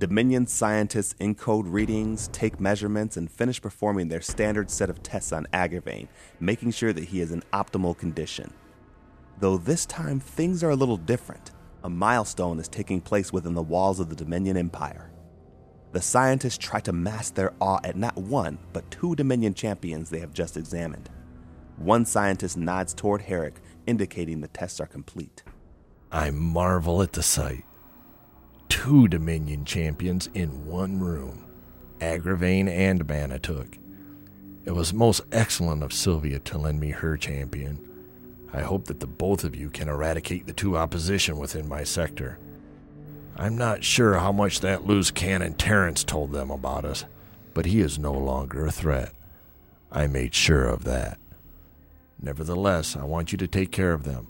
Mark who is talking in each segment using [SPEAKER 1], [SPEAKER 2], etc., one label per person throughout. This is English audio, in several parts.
[SPEAKER 1] Dominion scientists encode readings, take measurements, and finish performing their standard set of tests on Agravain, making sure that he is in optimal condition. Though this time things are a little different. A milestone is taking place within the walls of the Dominion Empire. The scientists try to mask their awe at not one, but two Dominion champions they have just examined. One scientist nods toward Herrick, indicating the tests are complete.
[SPEAKER 2] I marvel at the sight two Dominion champions in one room, Agravain and Manitouk. It was most excellent of Sylvia to lend me her champion. I hope that the both of you can eradicate the two opposition within my sector. I'm not sure how much that loose cannon Terrence told them about us, but he is no longer a threat. I made sure of that. Nevertheless, I want you to take care of them.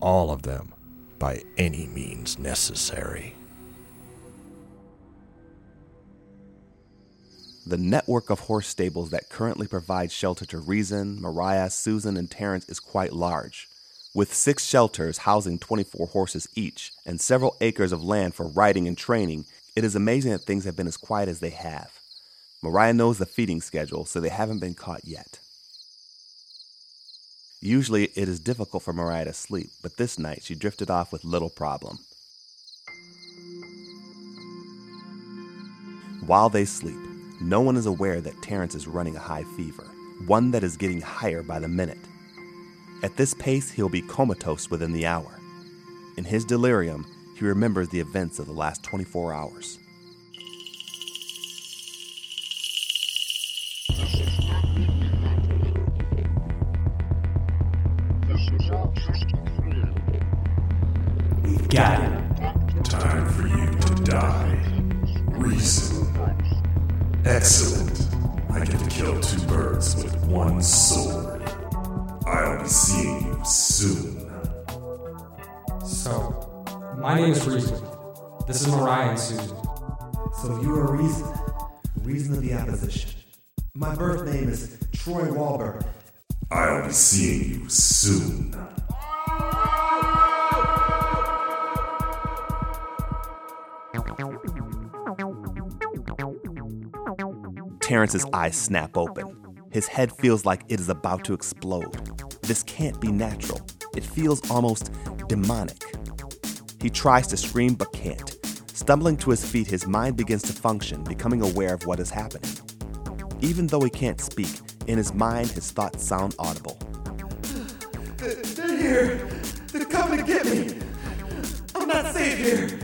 [SPEAKER 2] All of them, by any means necessary.
[SPEAKER 1] The network of horse stables that currently provide shelter to Rezin, Mariah, Susan, and Terrence is quite large. With six shelters housing 24 horses each and several acres of land for riding and training, it is amazing that things have been as quiet as they have. Mariah knows the feeding schedule, so they haven't been caught yet. Usually it is difficult for Mariah to sleep, but this night she drifted off with little problem. While they sleep, no one is aware that Terrence is running a high fever, one that is getting higher by the minute. At this pace, he'll be comatose within the hour. In his delirium, he remembers the events of the last 24 hours.
[SPEAKER 3] Excellent. I get to kill two birds with one sword. I'll be seeing you soon.
[SPEAKER 4] So, my name is Rezin. This is Mariah and Susan.
[SPEAKER 5] So you are Rezin, Rezin of the Opposition. My birth name is Troy Wahlberg.
[SPEAKER 3] I'll be seeing you soon.
[SPEAKER 1] Terrence's eyes snap open. His head feels like it is about to explode. This can't be natural. It feels almost demonic. He tries to scream but can't. Stumbling to his feet, his mind begins to function, becoming aware of what is happening. Even though he can't speak, in his mind his thoughts sound audible.
[SPEAKER 5] They're here. They're coming to get me. I'm not safe here.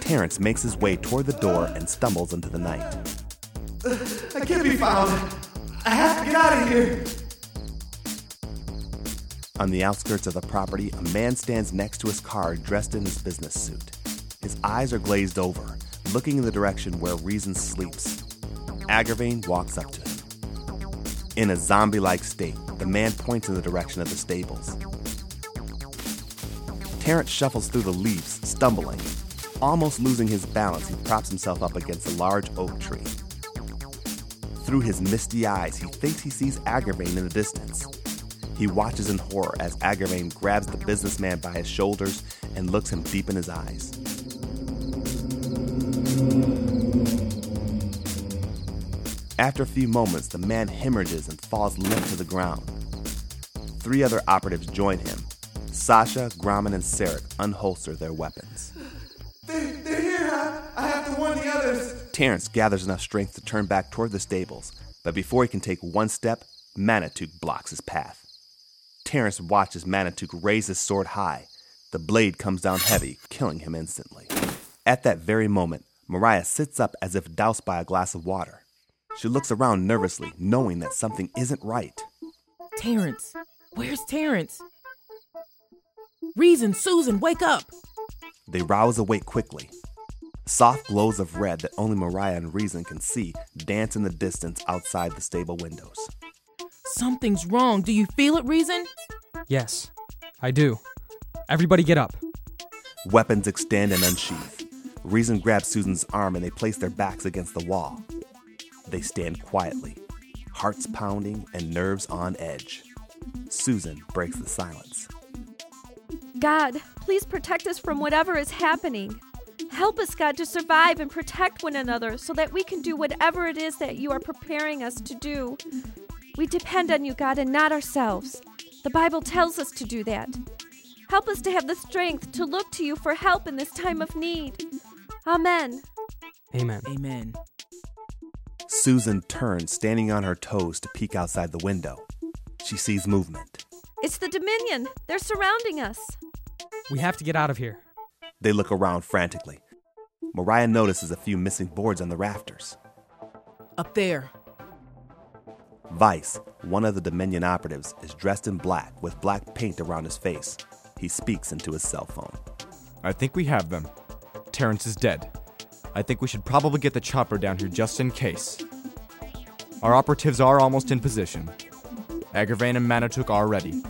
[SPEAKER 1] Terrence makes his way toward the door and stumbles into the night.
[SPEAKER 5] Can't be found. I have to get out of here.
[SPEAKER 1] On the outskirts of the property, a man stands next to his car dressed in his business suit. His eyes are glazed over, looking in the direction where Rezin sleeps. Agravain walks up to him. In a zombie like state, the man points in the direction of the stables. Terrence shuffles through the leaves, stumbling. Almost losing his balance, he props himself up against a large oak tree. Through his misty eyes, he thinks he sees Agravain in the distance. He watches in horror as Agravain grabs the businessman by his shoulders and looks him deep in his eyes. After a few moments, the man hemorrhages and falls limp to the ground. Three other operatives join him. Sasha, Grauman, and Sarek unholster their weapons.
[SPEAKER 5] They, they're here. I, I have to warn the others.
[SPEAKER 1] Terrence gathers enough strength to turn back toward the stables, but before he can take one step, Manitouk blocks his path. Terrence watches Manitouk raise his sword high. The blade comes down heavy, killing him instantly. At that very moment, Mariah sits up as if doused by a glass of water. She looks around nervously, knowing that something isn't right.
[SPEAKER 6] Terrence, where's Terrence? Rezin, Susan, wake up!
[SPEAKER 1] They rouse awake quickly. Soft glows of red that only Mariah and Rezin can see dance in the distance outside the stable windows.
[SPEAKER 6] Something's wrong. Do you feel it, Rezin?
[SPEAKER 4] Yes, I do. Everybody get up.
[SPEAKER 1] Weapons extend and unsheath. Rezin grabs Susan's arm and they place their backs against the wall. They stand quietly, hearts pounding and nerves on edge. Susan breaks the silence.
[SPEAKER 7] God, please protect us from whatever is happening. Help us, God, to survive and protect one another so that we can do whatever it is that you are preparing us to do. We depend on you, God, and not ourselves. The Bible tells us to do that. Help us to have the strength to look to you for help in this time of need. Amen.
[SPEAKER 4] Amen.
[SPEAKER 6] Amen.
[SPEAKER 1] Susan turns, standing on her toes to peek outside the window. She sees movement.
[SPEAKER 7] It's the Dominion. They're surrounding us.
[SPEAKER 4] We have to get out of here.
[SPEAKER 1] They look around frantically. Mariah notices a few missing boards on the rafters.
[SPEAKER 6] Up there.
[SPEAKER 1] Vice, one of the Dominion operatives, is dressed in black with black paint around his face. He speaks into his cell phone.
[SPEAKER 8] I think we have them. Terrence is dead. I think we should probably get the chopper down here just in case. Our operatives are almost in position. Agravain and Manitouk are ready.